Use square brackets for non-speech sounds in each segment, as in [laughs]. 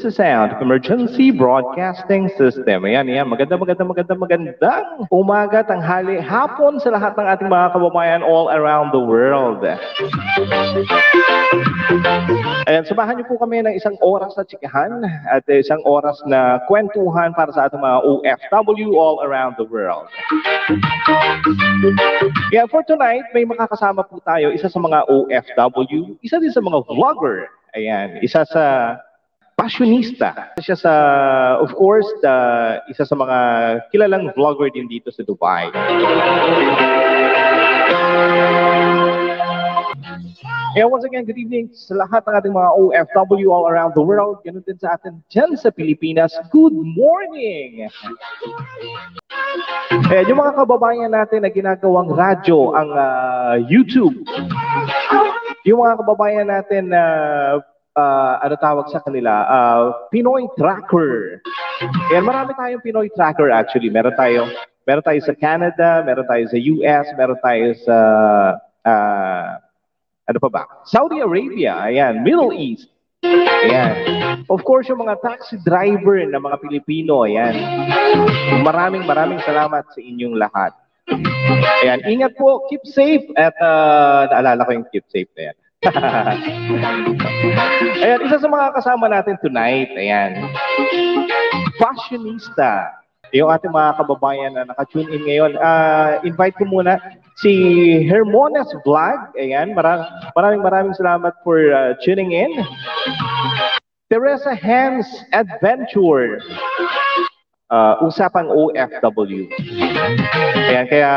is a sound of emergency broadcasting system. Ayan, ayan. Maganda, maganda, maganda, magandang umaga, tanghali, hapon sa lahat ng ating mga kababayan all around the world. Ayan, samahan niyo po kami ng isang oras na tsikahan at isang oras na kwentuhan para sa ating mga OFW all around the world. Yeah, for tonight, may makakasama po tayo, isa sa mga OFW, isa din sa mga vlogger. Ayan, isa sa passionista. Siya sa, of course, the, isa sa mga kilalang vlogger din dito sa Dubai. Kaya once again, good evening sa lahat ng ating mga OFW all around the world. Ganun din sa atin dyan sa Pilipinas. Good morning! Ayan, yung mga kababayan natin na ginagawang radyo, ang uh, YouTube. Yung mga kababayan natin na uh, ano tawag sa kanila, uh, Pinoy Tracker. Ayan, marami tayong Pinoy Tracker actually. Meron tayo, meron tayo sa Canada, meron tayo sa US, meron tayo sa uh, ano pa ba? Saudi Arabia, ayan, Middle East. Ayan. Of course, yung mga taxi driver na mga Pilipino, ayan. Maraming maraming salamat sa inyong lahat. Ayan, ingat po, keep safe at uh, naalala ko yung keep safe na yan. [laughs] ayan, isa sa mga kasama natin tonight, ayan, fashionista. Yung ating mga kababayan na naka-tune in ngayon, uh, invite ko muna si Hermones Vlog. Ayan, marang, maraming maraming salamat for uh, tuning in. Teresa Hans Adventure. Uh, usapang OFW. Ayan, kaya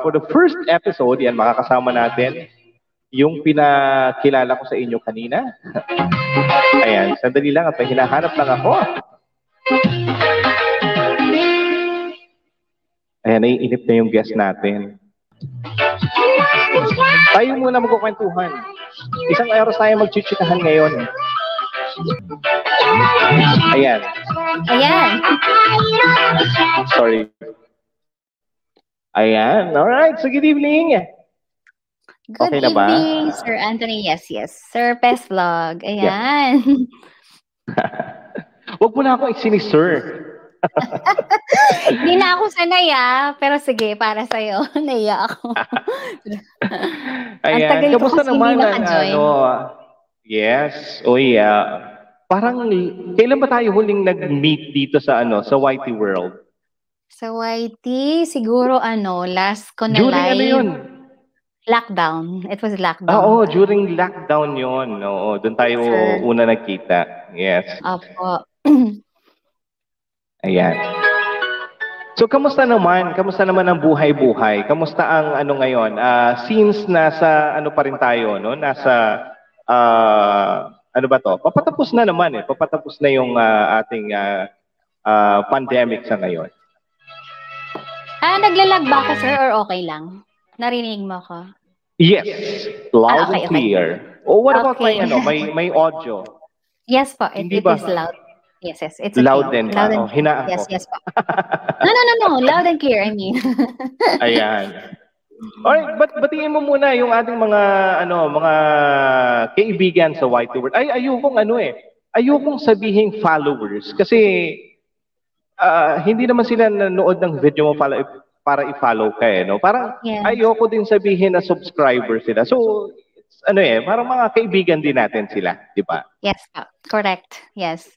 for the first episode, yan, makakasama natin yung pinakilala ko sa inyo kanina. [laughs] Ayan, sandali lang at may hinahanap lang ako. Ayan, naiinip na yung guest natin. Tayo muna magkukwentuhan. Isang oras tayo magchichikahan ngayon. Ayan. Ayan. Sorry. Ayan. Alright. So, good evening. Good Okay evening, Sir Anthony. Yes, yes. Sir Pes Vlog. Ayan. [laughs] Huwag mo na ako isinisi-sir. Hindi [laughs] na ako sanay ah. Pero sige, para sa'yo. [laughs] Naiya ako. Ayan. tagal ko kasi naman hindi ang naka-join. ano? Yes. Oh, yeah. Parang, kailan ba tayo huling nag-meet dito sa ano, sa YT World? Sa YT, siguro ano, last ko na During live. ano yun? Lockdown. It was lockdown. Ah, Oo, during lockdown yun. Oo, doon tayo una nagkita. Yes. Opo. [clears throat] Ayan. So, kamusta naman? Kamusta naman ang buhay-buhay? Kamusta ang ano ngayon? Ah, since nasa ano pa rin tayo, no? Nasa ah, ano ba to? Papatapos na naman eh. Papatapos na yung ah, ating ah, ah, pandemic sa ngayon. ah, naglalag ba ako, sir, or okay lang? Narinig mo ko? Yes. Loud Ah, okay, and okay. clear. Oh, what about Okay. may ano, may may audio? Yes po, it, Hindi it ba? is loud. Yes, yes. It's Loud okay. ba? Loud and Oh, hinaan Yes, ko. yes po. No, no, no, no. Loud and clear, I mean. [laughs] Ayan. Alright, but batiin mo muna yung ating mga ano, mga kaibigan sa YT World. Ay, ayokong ano eh. Ayokong sabihin followers kasi ah, hindi naman sila nanood ng video mo para para i-follow ka eh, no? Parang Yeah. ayoko din sabihin na subscriber sila. So, it's, ano eh, parang mga kaibigan din natin sila, di ba? Yes po. Correct. Yes.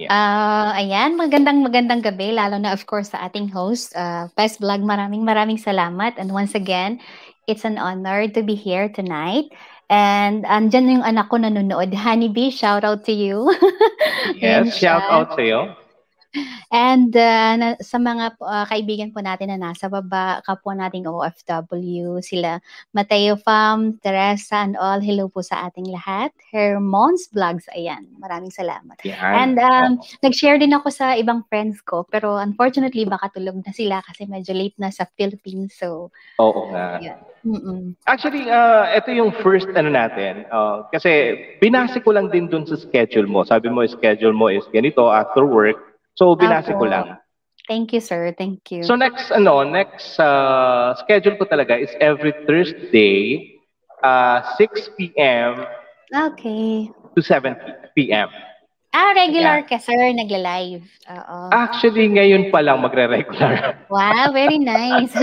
Yeah. Ah, ayan, magandang magandang gabi lalo na of course sa ating host, uh, Pes Vlog. Maraming maraming salamat and once again, it's an honor to be here tonight. And andyan yung anak ko nanonood. Honeybee, shout out to you. [laughs] Yes, shout out sa iyo. And uh, na, sa mga uh, kaibigan po natin na nasa baba, kapwa nating OFW, sila Mateo Fam, Teresa, and all, hello po sa ating lahat. Hermons Vlogs, ayan. Maraming salamat. Yan. And um, nag-share din ako sa ibang friends ko, pero unfortunately, baka tulog na sila kasi medyo late na sa Philippines. So, Oo nga. yeah. Mm-mm. Actually, uh, ito yung first ano natin. Uh, kasi binase ko lang din dun sa schedule mo. Sabi mo, schedule mo is ganito after work. So, binase ko lang. Thank you, sir. Thank you. So, next, ano, next uh, schedule ko talaga is every Thursday, uh, 6 p.m. okay. to 7 p.m. Ah, regular ka, sir, nagla-live. Oo. Actually, ngayon pa lang magre-regular. Wow, very nice.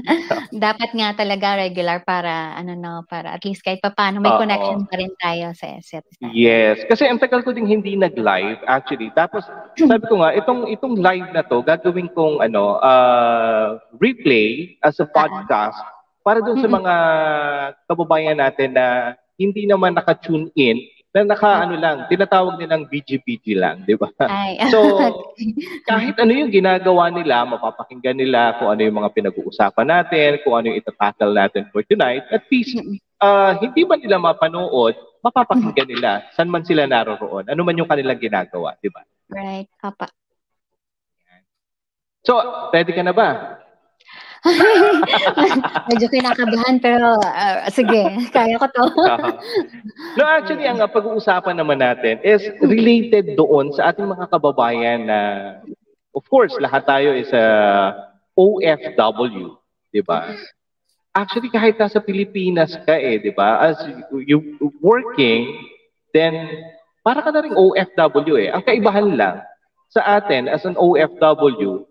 [laughs] Dapat nga talaga regular para ano no, para at least kahit papaano may Oo. connection pa rin tayo sa set. Yes, kasi ang tagal ko ding hindi nag-live actually. Tapos sabi ko nga itong itong live na to gagawin kong ano uh, replay as a podcast para dun sa mga kababayan natin na hindi naman naka-tune in na naka ano lang, tinatawag nilang BGBG lang, di ba? Ay. So, [laughs] kahit ano yung ginagawa nila, mapapakinggan nila kung ano yung mga pinag-uusapan natin, kung ano yung itatakal natin for tonight. At least, uh, hindi man nila mapanood, mapapakinggan nila saan man sila naroroon. Ano man yung kanilang ginagawa, di ba? right. Apa. So, ready ka na ba? [laughs] Medyo kinakabahan pero ah, sige, kaya ko to. [laughs] no, actually, ang uh, pag-uusapan naman natin is related doon sa ating mga kababayan na, of course, lahat tayo is a OFW, di ba? Actually, kahit nasa Pilipinas ka eh, di ba? As you, working, then para ka na rin OFW eh. Ang kaibahan lang sa atin as an OFW,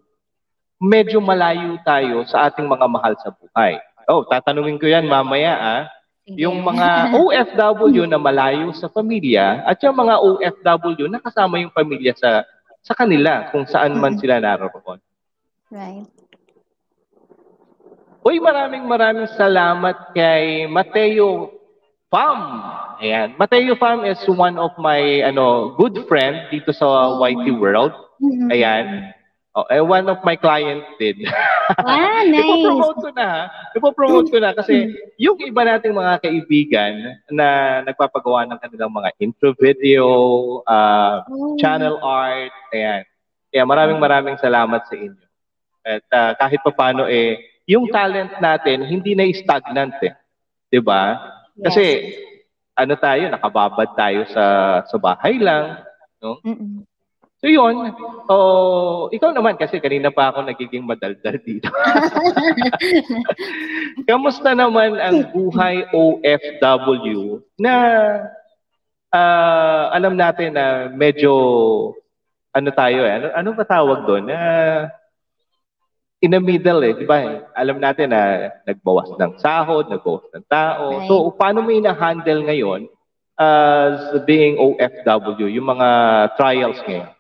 medyo malayo tayo sa ating mga mahal sa buhay. Oh, tatanungin ko yan mamaya ah. Yung mga OFW na malayo sa pamilya at yung mga OFW na kasama yung pamilya sa sa kanila kung saan man sila naroroon. Right. Uy, maraming maraming salamat kay Mateo Pham. Ayan. Mateo Pham is one of my ano good friend dito sa YT World. Mhm. Ayan. Oh, eh, one of my client din. [laughs] Ah, nice. Ipo-promote ko na. ha? Ipo-promote ko na kasi yung iba nating mga kaibigan na nagpapagawa ng kanilang mga intro video, uh, Oh. channel art, ayan. Kaya maraming maraming salamat sa inyo. At uh, kahit pa paano eh, yung talent natin hindi na stagnant eh. 'Di ba? Kasi ano tayo, nakababad tayo sa sa bahay lang, no? Mm-mm. So yun, oh, ikaw naman kasi kanina pa ako nagiging madaldal dito. [laughs] Kamusta naman ang buhay OFW na ah, alam natin na medyo ano tayo eh, ano, ano ba tawag doon? Na in the middle eh, di ba? Alam natin na nagbawas ng sahod, nagbawas ng tao. So, paano mo ina-handle ngayon as being OFW, yung mga trials ngayon?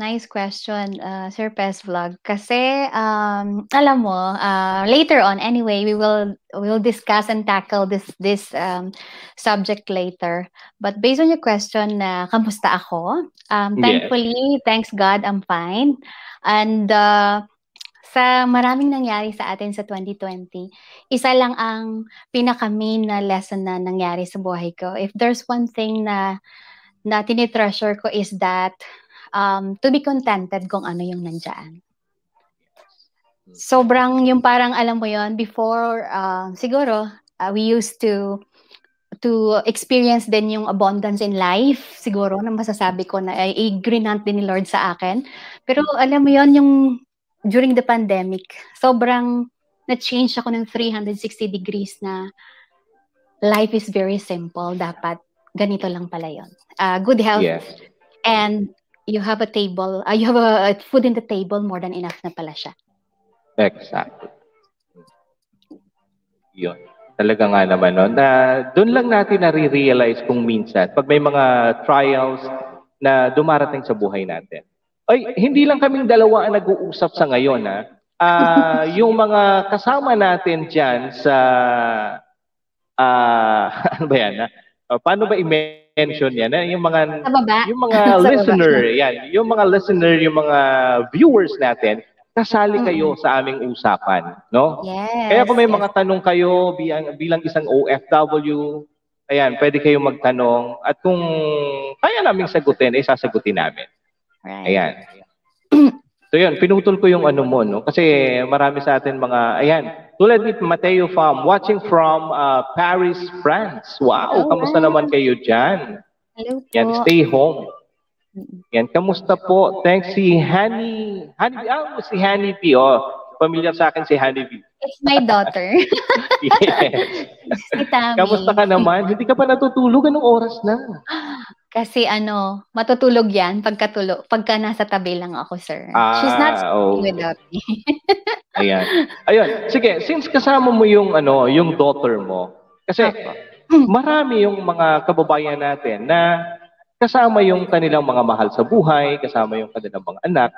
Nice question, uh, Sir Pes Vlog. Kasi, um, alam mo, uh, later on, anyway, we will we will discuss and tackle this this um, subject later. But based on your question, na kamusta ako? Um, Yes. thankfully, thanks God, I'm fine. And uh, sa maraming nangyari sa atin sa 2020, isa lang ang pinaka-main na lesson na nangyari sa buhay ko. If there's one thing na na tinitreasure ko is that um, to be contented kung ano yung nandyan. Sobrang yung parang alam mo yon before uh, siguro uh, we used to to experience din yung abundance in life siguro na masasabi ko na ay i-grant din ni Lord sa akin. Pero alam mo yon yung during the pandemic, sobrang na-change ako ng 360 degrees na life is very simple. Dapat ganito lang pala yon. Uh, good health Yes. and you have a table, uh, you have a, a food in the table more than enough na pala siya. Exactly. Yun. Talaga nga naman, no? Na doon lang natin nare-realize kung minsan, pag may mga trials na dumarating sa buhay natin. Ay, hindi lang kaming dalawa ang nag-uusap sa ngayon, ha? Ah, [laughs] yung mga kasama natin dyan sa, ah, [laughs] ano ba yan, ha? Ah, paano ba i-mention yan? ha? Yung mga yung mga [laughs] listener, yan, yung mga listener, yung mga viewers natin, kasali kayo Mm. sa aming usapan, no? Yes. Kaya kung may mga tanong kayo bilang, bilang isang OFW, ayan, pwede kayong magtanong at kung kaya naming sagutin, eh sasagutin namin. Ayan. [clears throat] So yun, pinutol ko yung ano mo, no? Kasi marami sa atin mga, ayan, tulad ni Mateo Pham, watching from uh, Paris, France. Wow, Oh, kamusta naman kayo dyan? Hello po. Yan, stay home. Yan, kamusta po? Thanks si Honey, Honey, ah, si Honey B, oh. Familiar sa akin si Honey B. It's my daughter. [laughs] [laughs] Yes. si. Kamusta ka naman? Hindi ka pa natutulog? Anong oras na? [gasps] [gasps] Kasi ano, matutulog yan pagkatulog, pagka nasa tabi lang ako, sir. Ah, She's not oh. sleeping without me. [laughs] Ayan. Ayun. Sige, since kasama mo yung ano, yung daughter mo. Kasi marami yung mga kababayan natin na kasama yung kanilang mga mahal sa buhay, kasama yung kanilang mga anak.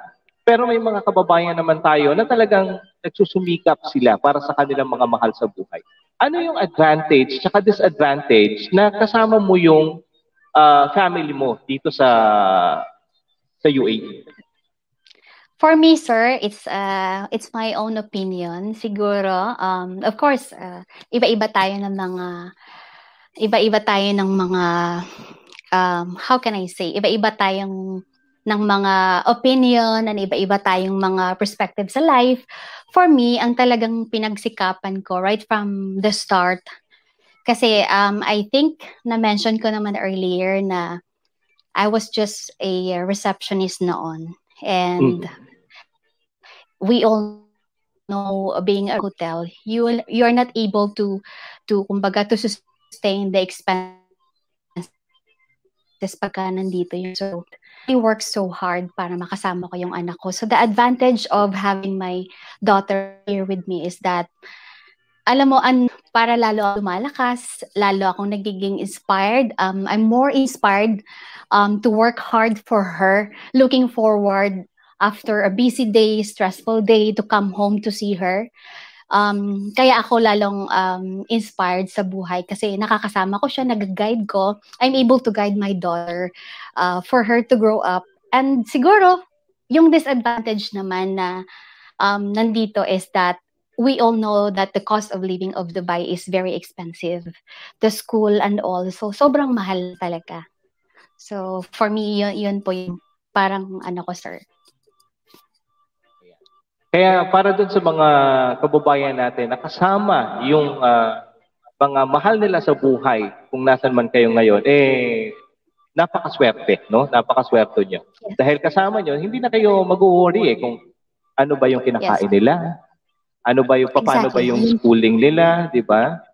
Pero may mga kababayan naman tayo na talagang nagsusumikap sila para sa kanilang mga mahal sa buhay. Ano yung advantage tsaka disadvantage na kasama mo yung uh, family mo dito sa sa UAE? For me, sir, it's uh, it's my own opinion. Siguro, um, of course, uh, iba-iba tayo ng mga iba-iba tayo ng mga um, how can I say? Iba-iba tayong ng mga opinion and iba-iba tayong mga perspective sa life. For me, ang talagang pinagsikapan ko right from the start kasi um, I think na-mention ko naman earlier na I was just a receptionist noon. And mm we all know being a hotel, you will, you are not able to to kumbaga to sustain the expenses pagka nandito yung so I work so hard para makasama ko yung anak ko. So the advantage of having my daughter here with me is that alam mo, an, para lalo ako lumalakas, lalo akong nagiging inspired. Um, I'm more inspired um, to work hard for her, looking forward after a busy day, stressful day, to come home to see her. Um, kaya ako lalong um, inspired sa buhay kasi nakakasama ko siya, nag-guide ko. I'm able to guide my daughter uh, for her to grow up. And siguro, yung disadvantage naman na um, nandito is that we all know that the cost of living of Dubai is very expensive. The school and all. So, sobrang mahal talaga. So, for me, yun, yun po yung parang ano ko, sir. Kaya para dun sa mga kababayan natin na kasama yung uh, mga mahal nila sa buhay, kung nasan man kayo ngayon, eh, napakaswerte, no? Napakaswerte nyo. Yes. Dahil kasama nyo, hindi na kayo mag-worry eh kung ano ba yung kinakain yes. nila, ano ba yung, paano exactly. ba yung schooling nila, di ba?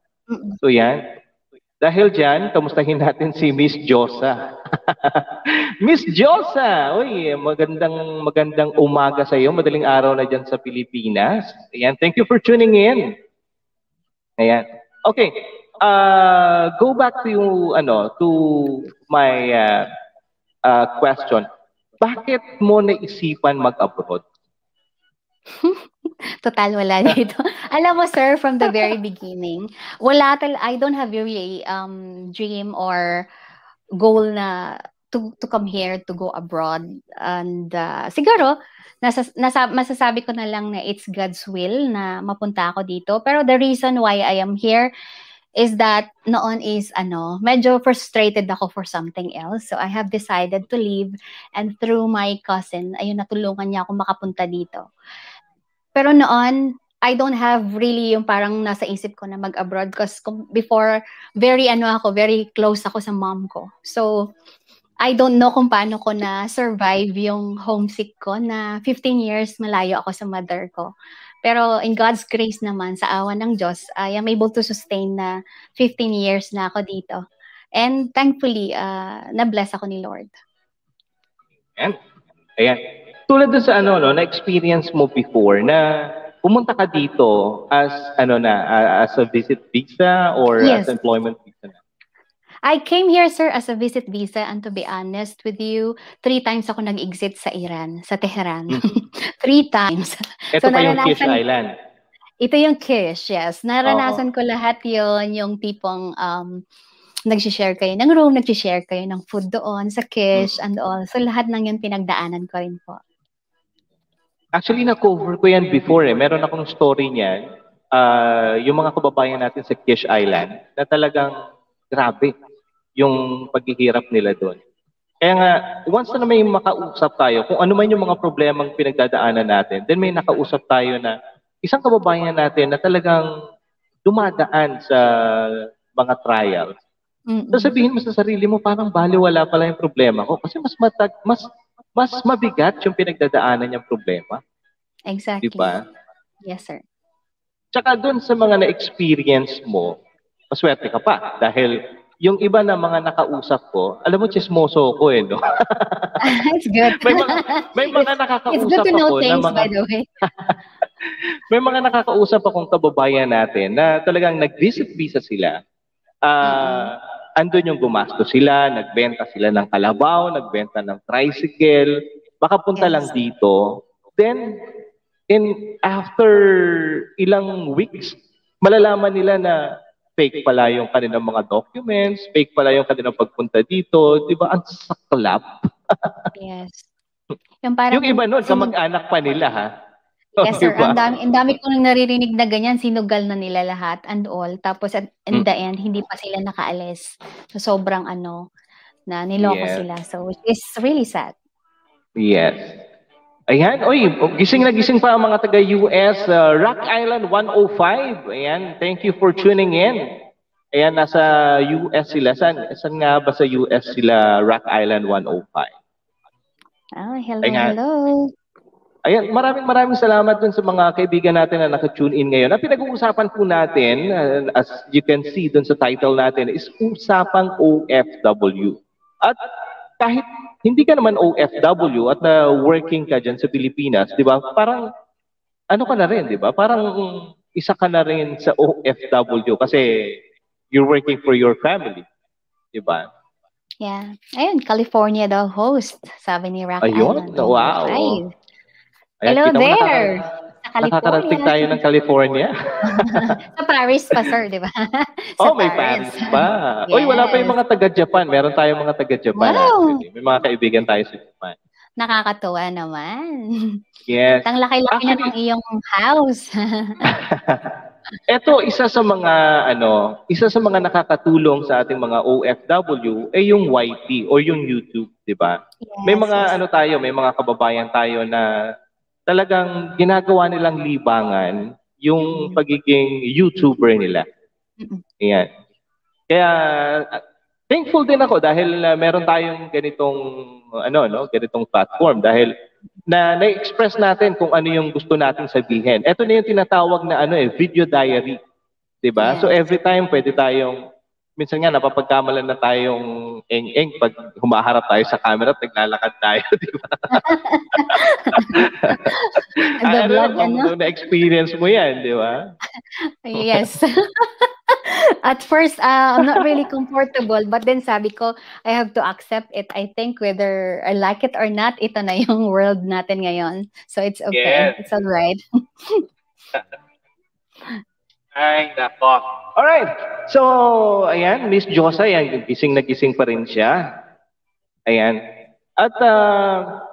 So yan, dahil dyan, kamustahin natin si Miss Josa. [laughs] Miss Josa! Uy, magandang magandang umaga sa iyo. Madaling araw na dyan sa Pilipinas. Ayan, thank you for tuning in. Ayan. Okay. Uh, go back to ano to my uh, uh, question. Bakit mo naisipan mag-abroad? [laughs] Total wala dito. [laughs] Alam mo sir, from the very beginning, wala tal I don't have really um dream or goal na to to come here to go abroad. And uh, siguro nasa, nasa masasabi ko na lang na it's God's will na mapunta ako dito. Pero the reason why I am here is that noon is ano medyo frustrated ako for something else. So I have decided to leave and through my cousin ayun natulungan niya ako makapunta dito pero noon, I don't have really yung parang nasa isip ko na mag-abroad because before, very ano ako, very close ako sa mom ko. So, I don't know kung paano ko na survive yung homesick ko na 15 years malayo ako sa mother ko. Pero in God's grace naman, sa awa ng Diyos, I am able to sustain na 15 years na ako dito. And thankfully, uh, na-bless ako ni Lord. And, ayan, tulad sa ano no, na experience mo before na pumunta ka dito as ano na as a visit visa or yes. as employment visa na? I came here, sir, as a visit visa and to be honest with you, three times ako nag-exit sa Iran, sa Tehran. Mm-hmm. [laughs] three times. Ito so, pa yung Kish Island. Ito yung Kish, yes. Naranasan oh. ko lahat yon yung tipong um, nag-share kayo ng room, nag-share kayo ng food doon sa Kish mm-hmm. and all. So lahat ng yun pinagdaanan ko rin po. Actually, na-cover ko yan before eh. Meron akong story niyan. Uh, yung mga kababayan natin sa Kish Island na talagang grabe yung paghihirap nila doon. Kaya nga, once na may makausap tayo, kung ano man yung mga problemang pinagdadaanan natin, then may nakausap tayo na isang kababayan natin na talagang dumadaan sa mga trials. Mm-hmm. So sabihin mo sa sarili mo, parang baliwala pala yung problema ko kasi mas matag, mas mas mabigat yung pinagdadaanan niyang problema. Exactly. Diba? Yes, sir. Tsaka doon sa mga na-experience mo, maswerte ka pa dahil yung iba na mga nakausap ko, alam mo, chismoso ko eh, no? [laughs] It's good. may mga, may mga nakakausap It's good to know ako things, na mga, by the way. [laughs] may mga nakakausap akong kababayan natin na talagang nag-visit visa sila. Ah, andun yung gumasto sila, nagbenta sila ng kalabaw, nagbenta ng tricycle, baka punta Yes. lang dito. Then, in after ilang weeks, malalaman nila na fake pala yung kanilang mga documents, fake pala yung kanilang pagpunta dito, di ba? Ang saklap. [laughs] Yes. Yung parang yung iba sinog- kamag-anak pa nila, ha? Yes, sir. Diba? Ang dami, ang dami kong naririnig na ganyan, sinugal na nila lahat and all. Tapos at in Mm. the end, hindi pa sila nakaalis. So, sobrang ano, na niloko Yes. sila. So, it's really sad. Yes. Ayan, oy, gising na gising pa ang mga taga-US, uh, Rock Island 105. Ayan, thank you for tuning in. Ayan, nasa US sila. San, saan nga ba sa US sila Rock Island 105? Oh, hello, Ayan. hello. Ayan, maraming maraming salamat dun sa mga kaibigan natin na naka-tune in ngayon. Ang pinag-uusapan po natin, uh, as you can see dun sa title natin, is Usapang OFW. At kahit hindi ka naman OFW at na working ka dyan sa Pilipinas, di ba? Parang, ano ka na rin, di ba? Parang isa ka na rin sa OFW kasi you're working for your family. Di ba? Yeah. Ayun, California daw host, sabi ni Rock Ayun, Island. wow. Five. Ayan, Hello there. nakaka-. Nakakarating tayo ng California. [laughs] Sa Paris pa, sir, di ba? [laughs] Oh, may Paris pa. Oy, wala pa yung Yes. mga taga-Japan. Meron tayong mga taga-Japan. Wow. actually. May mga kaibigan tayo sa Japan. Nakakatuwa naman. Yes. Ang laki-laki na ng iyong house. [laughs] Ito, isa sa mga, ano, isa sa mga nakakatulong sa ating mga OFW ay yung YT o yung YouTube, di ba? May Yes, mga, yes. ano tayo, may mga kababayan tayo na talagang ginagawa nilang libangan yung pagiging YouTuber nila. Ayan. Kaya thankful din ako dahil uh, meron tayong ganitong ano no, ganitong platform dahil na na-express natin kung ano yung gusto nating sabihin. Ito na yung tinatawag na ano eh, video diary. 'Di ba? So every time pwede tayong minsan nga napapagkamalan na tayong eng-eng pag humaharap tayo sa camera at naglalakad tayo, [laughs] di ba? Know Nagbablog, kung ano? na-experience mo yan, di ba? Yes. [laughs] At first, uh, I'm not really comfortable. But then sabi ko, I have to accept it. I think whether I like it or not, ito na yung [laughs] world natin ngayon. So it's okay. Yes. It's all right. Ay, nako. Alright. So, ayan, Miss Josa, yan, gising na gising pa rin siya. Ayan. At, ah,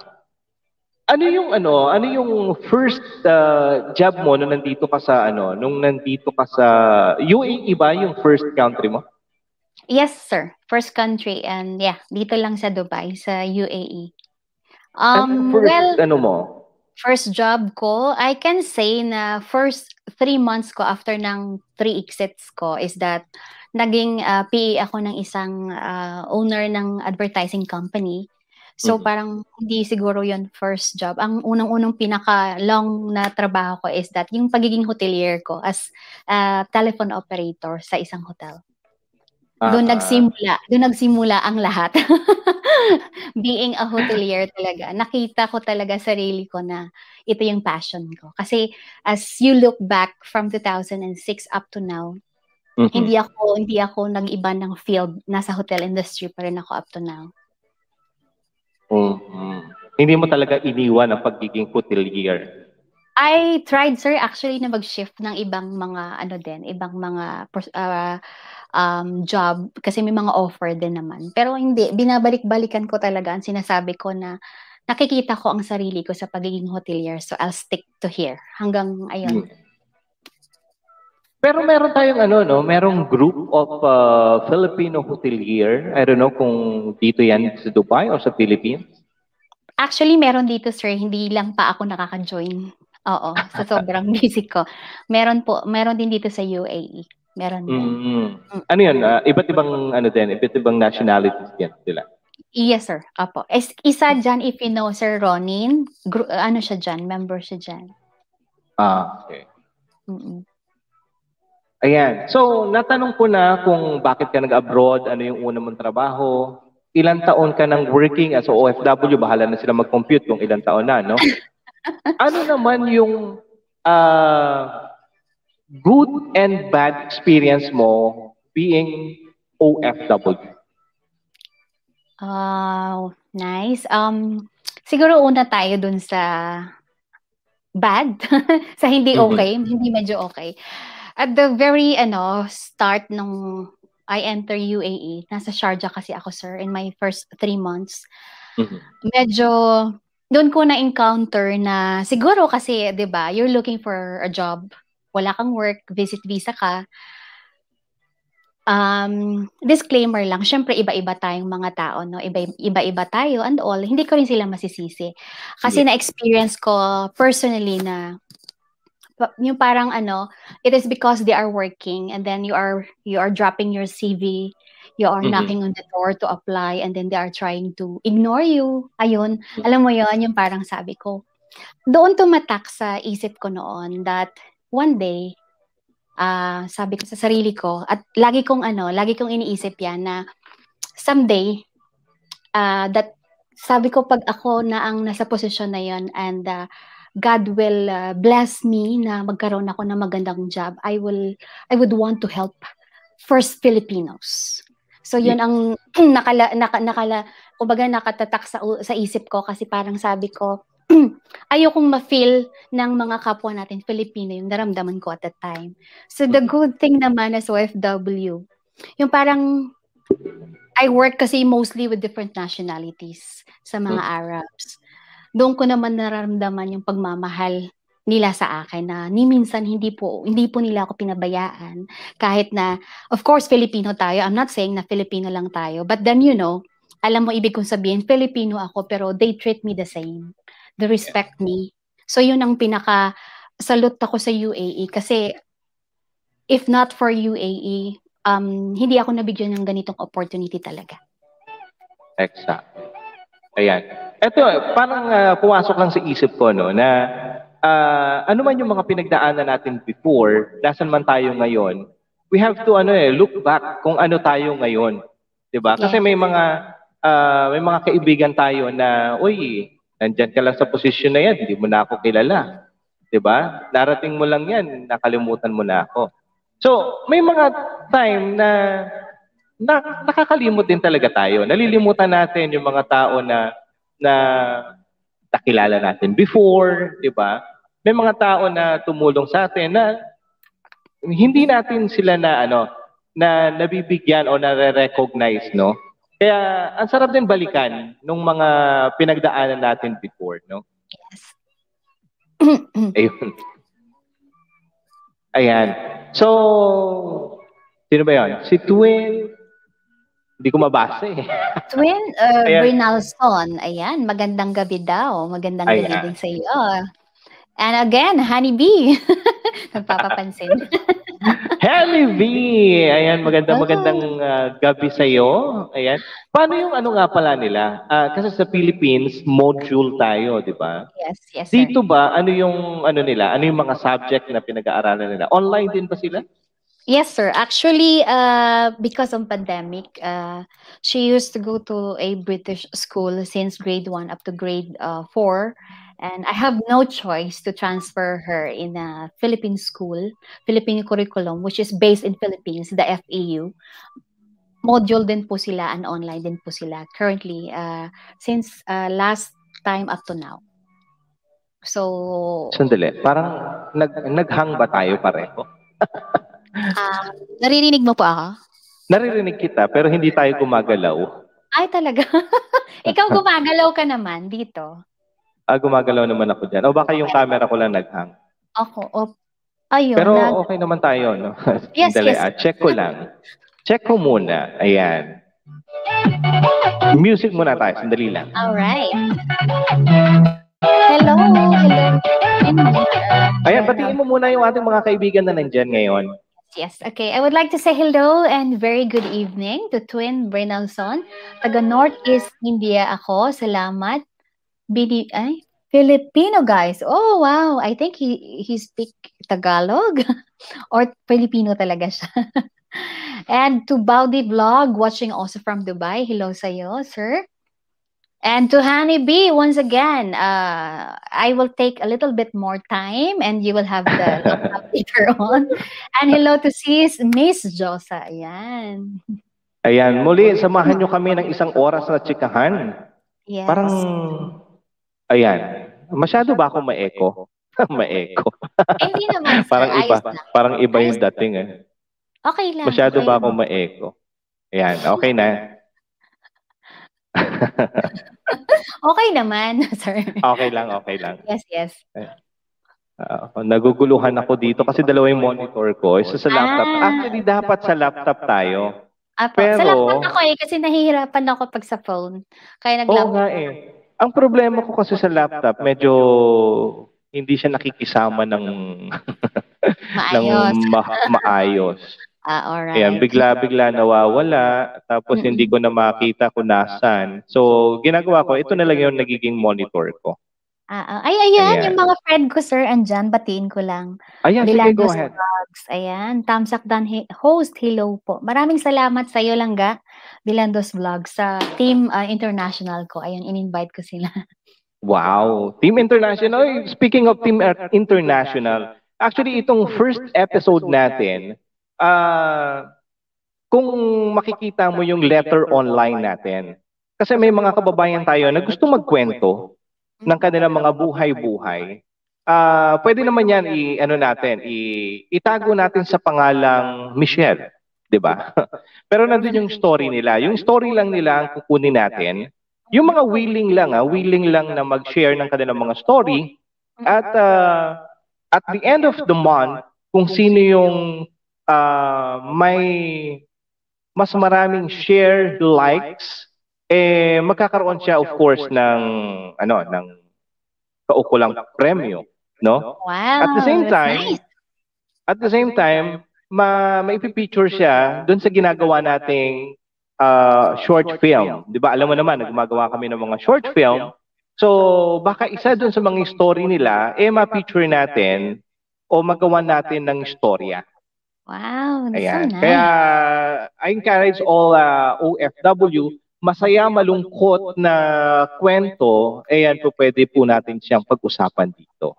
ano yung, ano, ano yung first ah, job mo nung nandito ka sa, ano, nung nandito ka sa, UAE ba yung first country mo? Yes, sir. First country. And yeah, dito lang sa Dubai, sa UAE. Um, first, well, ano mo? first job ko, I can say na first three months ko after ng three exits ko is that naging uh, PA ako ng isang uh, owner ng advertising company. So Mhm. parang hindi siguro yon first job. Ang unang-unang pinaka-long na trabaho ko is that yung pagiging hotelier ko as uh, telephone operator sa isang hotel. Doon Ah, nagsimula, doon nagsimula ang lahat. [laughs] Being a hotelier talaga. Nakita ko talaga sarili ko na ito yung passion ko. Kasi as you look back from 2006 up to now, mhm. hindi ako hindi ako nag-iba ng field. Nasa hotel industry pa rin ako up to now. Mhm. Hindi mo talaga iniwan ang pagiging hotelier. I tried sir actually na mag-shift ng ibang mga ano din, ibang mga ah, um, job kasi may mga offer din naman. Pero hindi, binabalik-balikan ko talaga ang sinasabi ko na nakikita ko ang sarili ko sa pagiging hotelier. So I'll stick to here hanggang ayun. Hmm. Pero meron tayong ano no, merong group of uh, Filipino hotelier. I don't know kung dito yan sa Dubai o sa Philippines. Actually, meron dito sir, hindi lang pa ako nakaka-join. Oo, sa sobrang [laughs] busy ko. Meron po, meron din dito sa UAE. Meron din. Mm. Ano yun? ah, iba't ibang ano din, iba't ibang nationalities yan sila. Yes, sir. Apo. Es, isa dyan, if you know, Sir Ronin, gru- ano siya dyan, member siya dyan. Ah, okay. Mm-mm. Ayan. So, natanong ko na kung bakit ka nag-abroad, ano yung una mong trabaho, ilang taon ka nang working as OFW, bahala na sila mag-compute kung ilang taon na, no? [laughs] ano naman yung uh, good and bad experience mo being OFW? Oh, nice. Um, siguro una tayo dun sa bad, [laughs] sa hindi okay, mm-hmm. hindi medyo okay. At the very ano start nung I enter UAE, nasa Sharjah kasi ako sir in my first three months. Mm-hmm. Medyo doon ko na-encounter na siguro kasi 'di ba, you're looking for a job, wala kang work, visit visa ka um, disclaimer lang, syempre iba-iba tayong mga tao, no? Iba, iba-iba tayo and all. Hindi ko rin sila masisisi. Kasi yeah. na-experience ko personally na yung parang ano, it is because they are working and then you are you are dropping your CV, you are mm-hmm. knocking on the door to apply and then they are trying to ignore you. Ayun, mm-hmm. alam mo yon yung parang sabi ko. Doon tumatak sa isip ko noon that one day uh, sabi ko sa sarili ko, at lagi kong ano, lagi kong iniisip yan na someday, uh, that sabi ko pag ako na ang nasa posisyon na yon and uh, God will uh, bless me na magkaroon ako ng magandang job, I will I would want to help first Filipinos. So yun ang [clears throat] nakala naka, nakala kumbaga nakatatak sa sa isip ko kasi parang sabi ko [clears throat] ayokong ma-feel ng mga kapwa natin Filipino yung naramdaman ko at that time. So the mm. good thing naman as OFW, yung parang I work kasi mostly with different nationalities sa mga hmm. Arabs. Doon ko naman nararamdaman yung pagmamahal nila sa akin na ni minsan hindi po hindi po nila ako pinabayaan kahit na of course Filipino tayo I'm not saying na Filipino lang tayo but then you know alam mo ibig kong sabihin Filipino ako pero they treat me the same they respect me. So yun ang pinaka salute ako sa UAE kasi if not for UAE, um, hindi ako nabigyan ng ganitong opportunity talaga. Exact. Ayan. Ito, parang uh, pumasok lang sa isip ko no, na uh, ano man yung mga pinagdaanan natin before, nasan man tayo ngayon, we have to ano eh, look back kung ano tayo ngayon. 'Di ba? Kasi may mga uh, may mga kaibigan tayo na, uy, Nandyan ka lang sa posisyon na yan, hindi mo na ako kilala. 'Di ba? Darating mo lang yan, nakalimutan mo na ako. So, may mga time na, na nakakalimot din talaga tayo. Nalilimutan natin yung mga tao na na nakilala natin before, 'di ba? May mga tao na tumulong sa atin na hindi natin sila na ano na nabibigyan o na-recognize, no? Kaya ang sarap din balikan nung mga pinagdaanan natin before, no? Yes. Ayun. Ayan. So, sino ba yan? Si Twin, hindi ko mabasa eh. [laughs] Twin uh, Bernalson. Ayan, magandang gabi daw. Magandang Ayan. gabi din sa iyo. And again, Honey Bee. [laughs] Nagpapapansin. [laughs] Helly V! Ayan, maganda, magandang uh, gabi sa iyo. Ayan. Paano yung ano nga pala nila? Uh, kasi sa Philippines, module tayo, di ba? Yes, yes, sir. Dito ba, ano yung ano nila? Ano yung mga subject na pinag-aaralan nila? Online din ba sila? Yes, sir. Actually, uh, because of pandemic, uh, she used to go to a British school since grade 1 up to grade uh, 4. And I have no choice to transfer her in a Philippine school, Philippine curriculum, which is based in Philippines, the FEU. Module din po sila and online din po sila currently uh, since uh, last time up to now. So... Sandali, parang nag, naghang ba tayo pareho? uh, [laughs] naririnig mo po ako? Naririnig kita, pero hindi tayo gumagalaw. Ay, talaga? [laughs] Ikaw gumagalaw ka naman dito. Ah, gumagalaw naman ako dyan. O baka yung camera ko lang naghang. Ako, op. Ayun. Pero nag... okay naman tayo, no? [laughs] Yes, Dali, yes. Ah, check ko lang. Check ko muna. Ayan. Music muna tayo. Sandali lang. Alright. Hello, hello. Ayan, batiin mo muna yung ating mga kaibigan na nandyan ngayon. Yes, okay. I would like to say hello and very good evening to Twin Brenelson. Taga Northeast India ako. Salamat. Bini, ay, Filipino guys. Oh, wow. I think he he speak Tagalog [laughs] or Filipino talaga siya. [laughs] and to Baudi Vlog, watching also from Dubai. Hello sa'yo, sir. And to Honey B, once again, uh, I will take a little bit more time and you will have the [laughs] later on. And hello to sis, Miss Josa. Ayan. Ayan, muli, samahan nyo kami ng isang oras na tsikahan. Yes. Parang, ayan, masyado ba akong ma-echo? ma-echo. [laughs] Hindi naman, sir. parang iba, parang iba yung dating eh. Okay lang. Masyado okay ba akong ma-echo? Ayan, okay na. [laughs] Okay naman, [laughs] sir. Okay lang, okay lang. Yes, yes. Ah, naguguluhan ako dito kasi dalawa yung monitor ko. Isa sa laptop. Ah. Actually, dapat sa laptop tayo. Apo, Pero- sa laptop ako eh, kasi nahihirapan ako pag sa phone. Kaya Oo nag-laptop. nga eh. Ang problema ko kasi sa laptop, medyo hindi siya nakikisama ng [laughs] ng ma- maayos. Ah, alright. Ayan, bigla-bigla nawawala, tapos hindi ko na makita kung nasan. So, ginagawa ko, ito na lang yung nagiging monitor ko. Ah, ah. ay, ayan, Ayan. yung mga friend ko, sir, andyan, batiin ko lang. Ayan, sige, go ahead. Vlogs. Ayan, Tamsak Dan he- host, hello po. Maraming salamat sa iyo, Langga. Bilandos Vlogs sa Team ah, International ko. Ayun, in-invite ko sila. Wow. Team International. Oy, Speaking of Team Er- International, actually itong first episode natin, ah kung makikita mo yung letter online natin, kasi may mga kababayan tayo na gusto magkwento ng kanilang mga buhay-buhay. Ah, pwede naman yan i ano natin, i itago natin sa pangalang Michelle, 'di ba? [laughs] Pero nandun yung story nila. Yung story lang nila ang kukunin natin. Yung mga willing lang, ah, willing lang na mag-share ng kanilang mga story at ah, at the end of the month, kung sino yung ah, may mas maraming share, likes, eh magkakaroon siya of course ng ano, ng kaukulang premyo, no? Wow. At the same time, nice. At the same time, ma maipipicture siya doon sa ginagawa nating ah, short film. 'Di ba? Alam mo naman, gumagawa kami ng mga short film. So, baka isa doon sa mga story nila, eh ma-picture natin o magawa natin ng istorya. Wow, that's Ayan. so nice. Kaya I encourage all uh, OFW, masaya malungkot na kwento, ayan po pwede po natin siyang pag-usapan dito.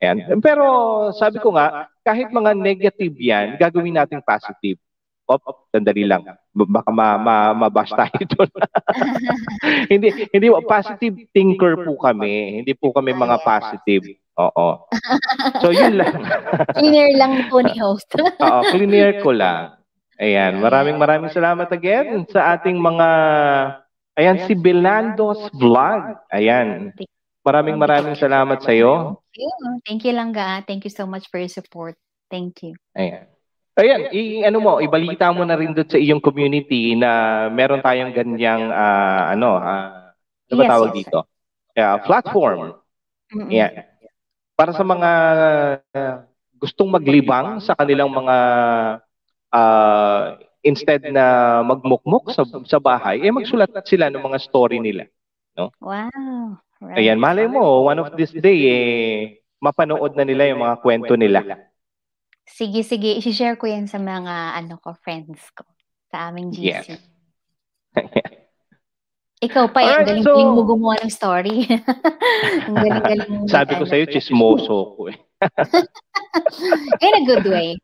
Ayan. Pero sabi ko nga, kahit mga negative yan, gagawin natin positive. Op, sandali lang. Baka ma, ma, mabash tayo [laughs] doon. [laughs] hindi, hindi, positive thinker po kami. Hindi po kami mga positive. Oo. [laughs] So yun lang. Cleaner lang po ni host. Oo, cleaner ko lang. Ayan, maraming maraming salamat again sa ating mga Ayan si Belandos Vlog. Ayan. Maraming maraming salamat sa iyo. Thank you. Thank you, Langga. Thank you so much for your support. Thank you. Ayan. Ayan, i ano mo, ibalita mo na rin doon sa iyong community na meron tayong ganyang ah, ano, ah, ano ba Yes, tawag yes. dito? Yeah, platform. Mm-mm. Ayan. Para sa mga uh, gustong maglibang sa kanilang mga uh, instead na magmukmok sa sa bahay, eh magsulat sila ng mga story nila. Wow. Right. Ayan, malay mo, one of this day, eh, mapanood na nila yung mga kwento nila. Sige, sige. I-share ko yan sa mga ano ko, friends ko. Sa aming GC. Yes. [laughs] Ikaw pa, eh, ang Alright, galing-galing so- mo gumawa ng story. [laughs] ang galing-galing mo. [laughs] Sabi ko sa'yo, chismoso ko eh. In a good way.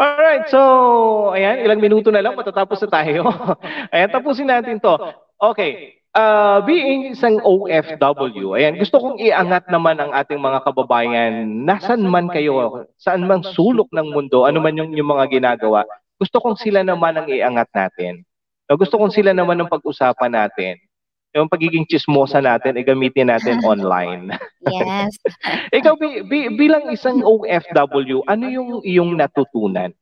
Alright, so, ayan, ilang minuto na lang, matatapos na tayo. [laughs] ayan, tapusin natin to. Okay, uh, being isang OFW, ayan, gusto kong iangat naman ang ating mga kababayan, nasan man kayo, saan man sulok ng mundo, ano man yung, yung mga ginagawa, gusto kong sila naman ang iangat natin. Gusto kong sila naman ang pag-usapan natin. Yung pagiging chismosa natin, ay gamitin natin [laughs] online. Yes. [laughs] Ikaw bi- bi- bilang isang OFW, ano yung iyong natutunan?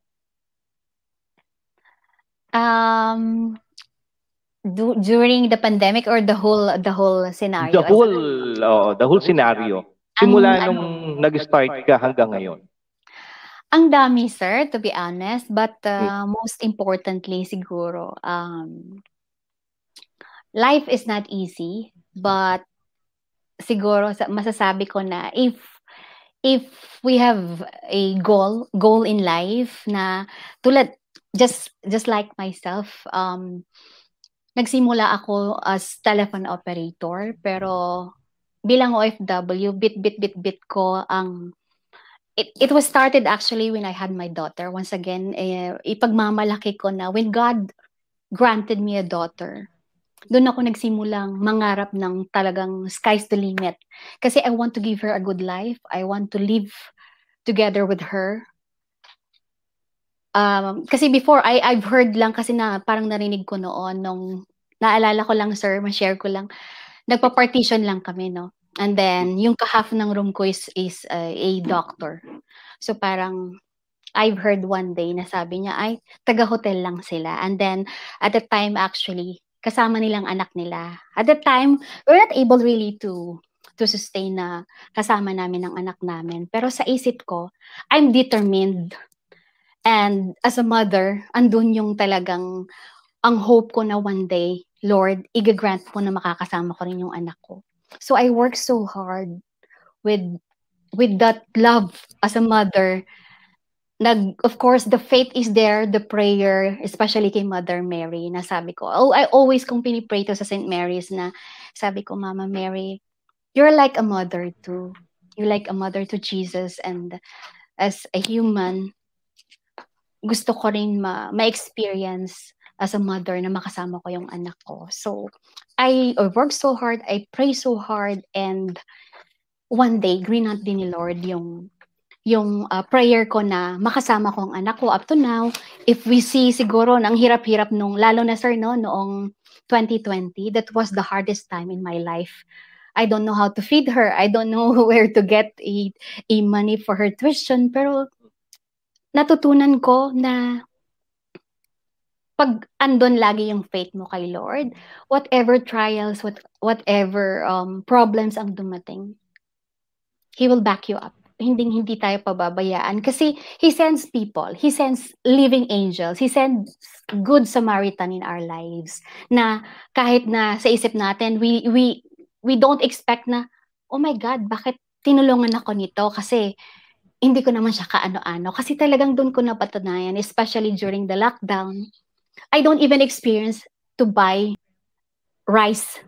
Um, du- during the pandemic or the whole the whole scenario? The whole oh, the whole scenario. Simula Ang- nung nag-start ka hanggang ngayon. Ang dami, sir, to be honest. But Hmm. uh, most importantly, siguro, um, life is not easy, but siguro masasabi ko na if if we have a goal goal in life na tulad just just like myself um nagsimula ako as telephone operator pero bilang OFW bit bit bit bit ko ang it, it was started actually when I had my daughter. Once again eh, ipagmamalaki ko na when God granted me a daughter doon ako nagsimulang mangarap ng talagang sky's the limit. Kasi I want to give her a good life. I want to live together with her. Um, kasi before, I, I've heard lang kasi na parang narinig ko noon nung naalala ko lang sir, ma-share ko lang. Nagpa-partition lang kami, no? And then, yung kahaf ng room ko is, is uh, a doctor. So parang, I've heard one day na sabi niya, ay, taga-hotel lang sila. And then, at the time actually, kasama nilang anak nila. At that time, we're not able really to to sustain na kasama namin ang anak namin. Pero sa isip ko, I'm determined. And as a mother, andun yung talagang ang hope ko na one day, Lord, igagrant mo na makakasama ko rin yung anak ko. So I work so hard with with that love as a mother nag of course the faith is there the prayer especially kay Mother Mary na sabi ko oh I always kung pinipray to sa St. Mary's na sabi ko Mama Mary you're like a mother too you're like a mother to Jesus and as a human gusto ko rin ma ma-experience as a mother na makasama ko yung anak ko so I, work so hard I pray so hard and one day green out din ni Lord yung yung uh, prayer ko na makasama ko ang anak ko up to now. If we see siguro nang hirap-hirap nung lalo na sir no noong 2020, that was the hardest time in my life. I don't know how to feed her. I don't know [laughs] where to get a, a money for her tuition. Pero natutunan ko na pag andon lagi yung faith mo kay Lord, whatever trials, what, whatever um, problems ang dumating, He will back you up hindi hindi tayo pababayaan. Kasi he sends people. He sends living angels. He sends good samaritan in our lives na kahit na sa isip natin we we we don't expect na oh my god bakit tinulungan ako nito? Kasi hindi ko naman siya kaano-ano. Kasi talagang doon ko napatunayan especially during the lockdown I don't even experience to buy rice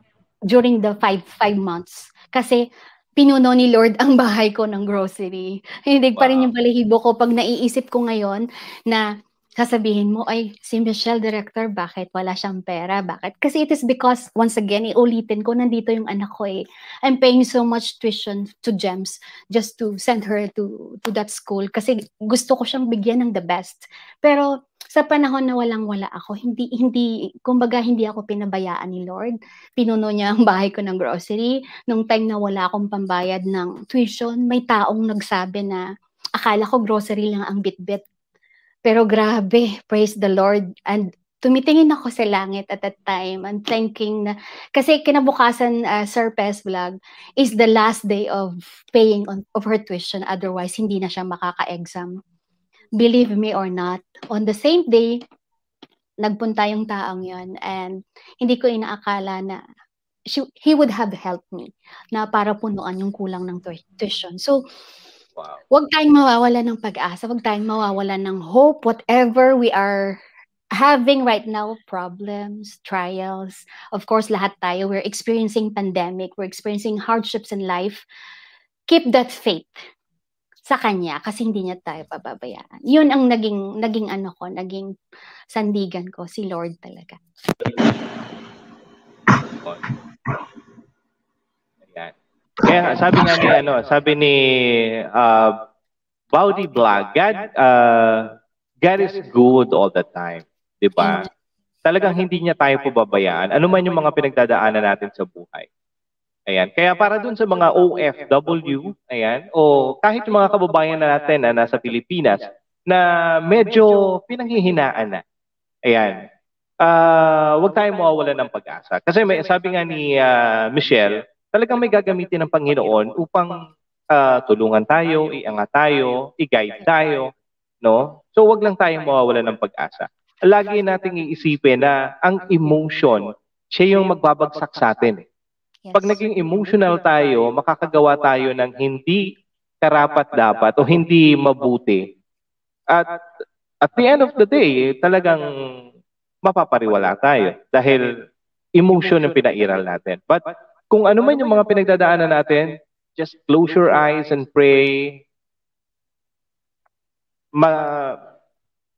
during the five five months. Kasi pinuno ni Lord ang bahay ko ng grocery. Hindi pa rin yung balahibo ko pag naiisip ko ngayon na sasabihin mo, ay, si Michelle, director, bakit wala siyang pera? Bakit? Kasi it is because, once again, iulitin ko, nandito yung anak ko eh. I'm paying so much tuition to GEMS just to send her to to that school kasi gusto ko siyang bigyan ng the best. Pero sa panahon na walang-wala ako, hindi, hindi, kumbaga hindi ako pinabayaan ni Lord. Pinuno niya ang bahay ko ng grocery. Nung time na wala akong pambayad ng tuition, may taong nagsabi na akala ko grocery lang ang bitbit. Pero grabe, praise the Lord. And tumitingin ako sa langit at that time and thinking na, kasi kinabukasan, uh, Sir Pes Vlog, is the last day of paying on, of her tuition. Otherwise, hindi na siya makaka-exam believe me or not, on the same day, nagpunta yung taong yon and hindi ko inaakala na she, he would have helped me na para punuan yung kulang ng tuition. So, wow. wag tayong mawawala ng pag-asa, wag tayong mawawala ng hope, whatever we are having right now problems, trials. Of course, lahat tayo, we're experiencing pandemic, we're experiencing hardships in life. Keep that faith sa kanya kasi hindi niya tayo pababayaan. Yun ang naging naging ano ko, naging sandigan ko si Lord talaga. Ayan. Kaya sabi nga ni ano, sabi ni uh, Bowdy Vlog, God uh, God is good all the time, 'di ba? Talagang hindi niya tayo pababayaan. Ano man yung mga pinagdadaanan natin sa buhay. Ayan. Kaya para dun sa mga OFW, ayan, o kahit yung mga kababayan natin na nasa Pilipinas na medyo pinanghihinaan na. Ayan. Uh, huwag tayong mawawala ng pag-asa. Kasi may, sabi nga ni uh, Michelle, talagang may gagamitin ng Panginoon upang uh, tulungan tayo, iangat tayo, i-guide tayo, no? So wag lang tayong mawawala ng pag-asa. Lagi nating iisipin na ang emotion siya yung magbabagsak sa atin. Eh. Yes. Pag naging emotional tayo, makakagawa tayo ng hindi karapat-dapat o hindi mabuti. At at the end of the day, talagang mapapariwala tayo dahil emotion ang pinairal natin. But kung ano man yung mga pinagdadaanan natin, just close your eyes and pray. Ma,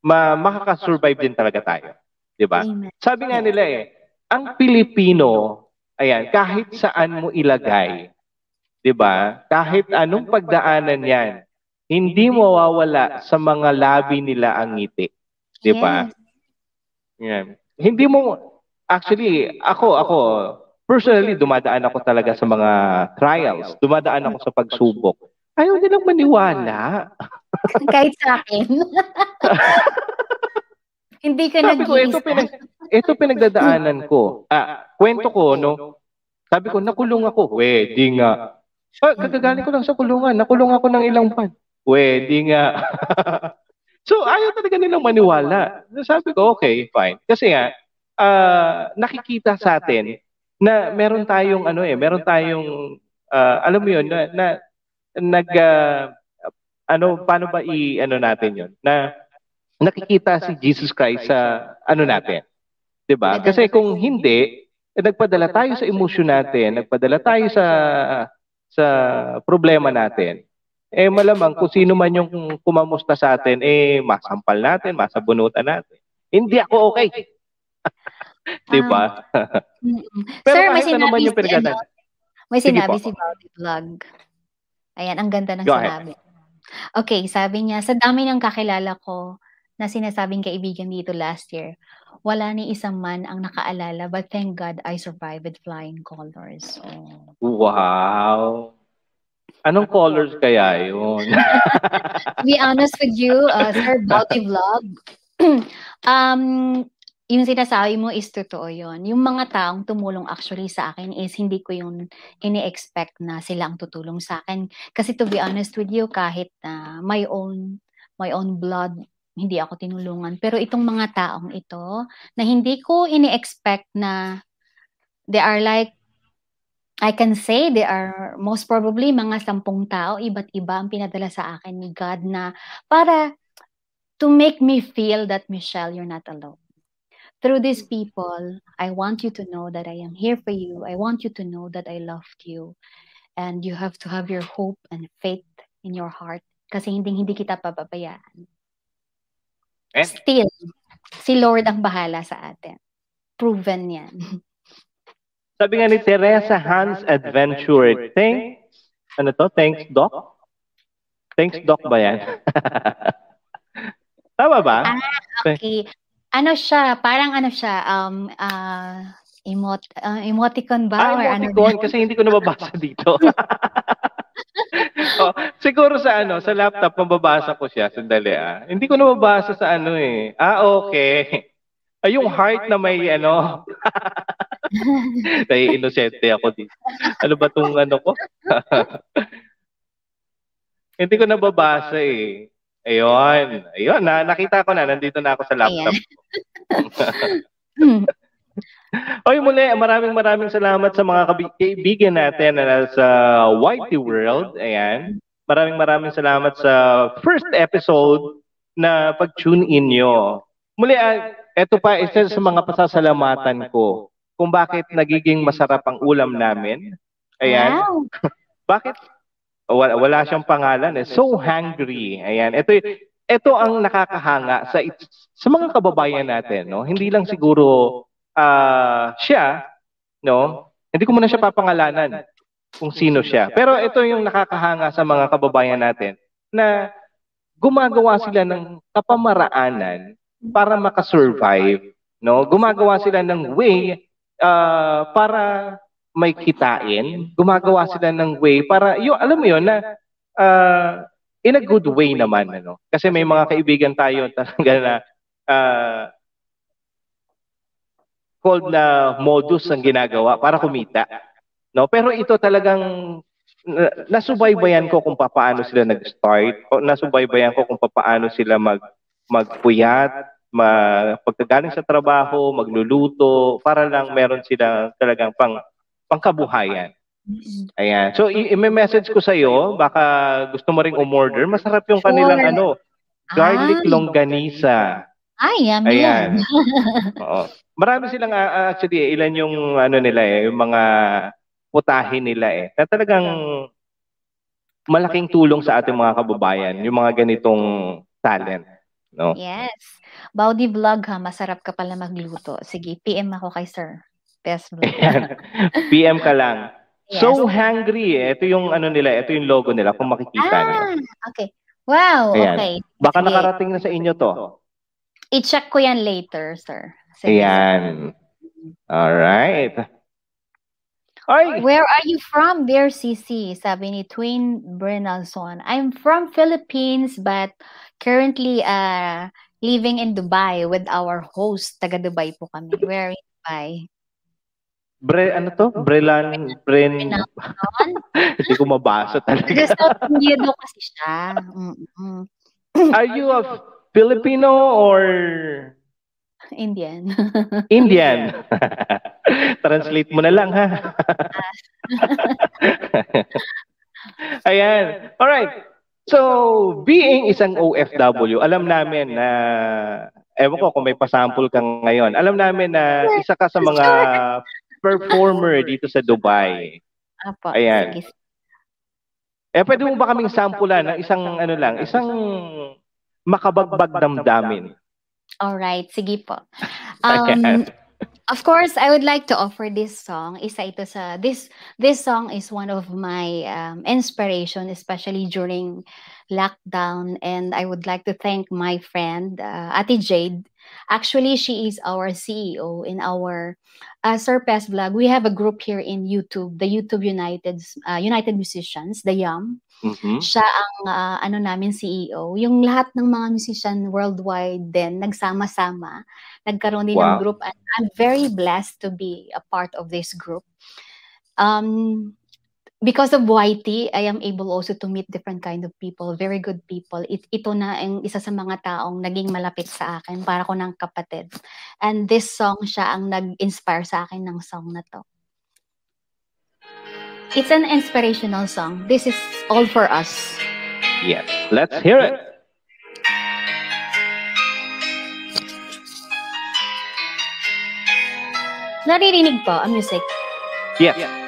ma makaka-survive din talaga tayo. 'Di ba? Sabi nga nila eh, ang Pilipino, ayan, kahit saan mo ilagay, 'di ba? Kahit anong pagdaanan 'yan, hindi mawawala sa mga labi nila ang ngiti. 'Di ba? Yan. Hindi mo actually ako ako personally dumadaan ako talaga sa mga trials, dumadaan ako sa pagsubok. Ayaw nilang maniwala. Kahit sa akin. [laughs] Hindi ka Sabi ko, ito, pinag, ito pinagdadaanan ko. Ah, kwento ko, no? Sabi ko, nakulong ako. We, di nga. Ah, gagagaling ko lang sa kulungan. Nakulong ako ng ilang pan. We, di nga. [laughs] so, ayaw talaga nilang maniwala. Sabi ko, okay, fine. Kasi nga, ah, nakikita sa atin na meron tayong, ano eh, meron tayong, ah, alam mo yun, na, na nag, ah, ano, paano ba i, ano natin yun? Na, nakikita si Jesus Christ sa ano natin. 'Di ba? Kasi kung hindi, eh, nagpadala tayo sa emosyon natin, nagpadala tayo sa sa problema natin. Eh malamang kung sino man yung kumamusta sa atin, eh masampal natin, masabunutan natin. Hindi ako okay. [laughs] 'Di ba? Mm-mm. [laughs] Pero Sir, may ano sinabi yung si, ano, may sinabi si Bobby Vlog. Ayan, ang ganda ng Go ahead. sinabi. Okay, sabi niya, sa dami ng kakilala ko na sinasabing kaibigan dito last year, wala ni isang man ang nakaalala, but thank God I survived with flying colors. Oh. Wow. Anong colors kaya yun? to [laughs] be honest with you, uh, Sir Bobby Vlog, [clears throat] um, yung sinasabi mo is totoo yun. Yung mga taong tumulong actually sa akin is hindi ko yung ini-expect na sila ang tutulong sa akin. Kasi to be honest with you, kahit na my own my own blood, hindi ako tinulungan. Pero itong mga taong ito, na hindi ko ini-expect na they are like I can say they are most probably mga sampung tao, iba't iba ang pinadala sa akin ni God na para to make me feel that Michelle, you're not alone. Through these people, I want you to know that I am here for you. I want you to know that I loved you. And you have to have your hope and faith in your heart kasi hindi hindi kita pababayaan. And Still, si Lord ang bahala sa atin. Proven yan. Sabi nga ni Teresa Hans Adventure, thanks, ano to? Thanks, Doc? Thanks, Doc ba yan? [laughs] Tama ba? Okay. Ano siya? Parang ano siya? Um, uh, emot uh, emoticon ba? Ah, or ano emoticon, kasi hindi ko nababasa [laughs] dito. [laughs] oh, siguro sa ano, sa laptop, mababasa ko siya. Sandali ah. Hindi ko nababasa sa ano eh. Ah, okay. Ay, yung heart na may ano. [laughs] Nai-inosente ako dito. Ano ba tong ano ko? [laughs] Hindi ko nababasa eh. Ayun. Ayun, na, nakita ko na. Nandito na ako sa laptop. [laughs] Oy, muli, maraming maraming salamat sa mga kaibigan natin na nasa Whitey World. Ayan. Maraming maraming salamat sa first episode na pag-tune in nyo. Muli, ah, ito pa isa sa mga pasasalamatan ko kung bakit nagiging masarap ang ulam namin. Ayan. Wow. [laughs] Bakit? Wala, wala siyang pangalan eh. So hungry. Ayan. Ito, ito ang nakakahanga sa sa mga kababayan natin, no? Hindi lang siguro ah siya, no? Hindi ko muna siya papangalanan kung sino siya. Pero ito yung nakakahanga sa mga kababayan natin na gumagawa sila ng kapamaraanan para makasurvive, no? Gumagawa sila ng way ah, para may kitain, gumagawa sila ng way para yung alam mo yon na ah, in a good way naman ano. Kasi may mga kaibigan tayo [laughs] talaga na ah, called na modus ang ginagawa para kumita. No, pero ito talagang na- nasubaybayan ko kung paano sila nag-start o nasubaybayan ko kung paano sila mag magpuyat ma, pagkagaling sa trabaho, magluluto, para lang meron sila talagang pang pangkabuhayan. Ayan. So, i-message ko sa iyo, baka gusto mo ring umorder. Masarap yung kanilang Sure. ano, garlic longganisa. Ay, yummy Ayan. yan. [laughs] Oo. Marami silang ah, actually ilan yung ano nila eh, yung mga putahe nila eh. Na talagang malaking tulong sa ating mga kababayan yung mga ganitong talent, no? Yes. Baudi vlog ha, masarap ka pala magluto. Sige, PM ako kay Sir. Best vlog. [laughs] PM ka lang. Yes. So hungry eh. Ito yung ano nila, ito yung logo nila kung makikita niyo. Ah, okay. Wow, Ayan. okay. Baka Sige. nakarating na sa inyo to. I-check ko yan later, sir. Ayan. Alright. Ay! Where are you from, dear CC? Sabi ni Twin Brenalson. I'm from Philippines but currently uh, living in Dubai with our host. Taga Dubai po kami. Where in Dubai? Bre, ano to? Brelan, Bren, [laughs] hindi ko mabasa talaga. South India daw kasi siya. Mm-mm. Are you a Filipino or Indian. Indian? [laughs] Translate mo na lang ha. [laughs] Ayan. Alright. So, being isang OFW, alam namin na, ewan ko kung may pasample kang ngayon, alam namin na isa ka sa mga performer dito sa Dubai. Apo, Ayan. Eh, pwede mo ba kaming sampulan ng isang, ano lang, isang makabagbag damdamin? Alright, sige po. [laughs] Um, of course, I would like to offer this song. Isa ito sa this this song is one of my um, inspiration, especially during lockdown. And I would like to thank my friend uh, Ate Jade. Actually, she is our CEO in our uh, Surpass Vlog. We have a group here in YouTube, the YouTube United uh, United Musicians, the YUM Mhm. siya ang ah, ano namin CEO. Yung lahat ng mga musician worldwide din nagsama-sama, nagkaroon din ng Wow. group and I'm very blessed to be a part of this group. Um because of YT, I am able also to meet different kind of people, very good people. It, ito na ang isa sa mga taong naging malapit sa akin, para ko ng kapatid. And this song siya ang nag-inspire sa akin ng song na to. It's an inspirational song. This is all for us. Yes. Let's hear it. Naririnig po ang music. Yes.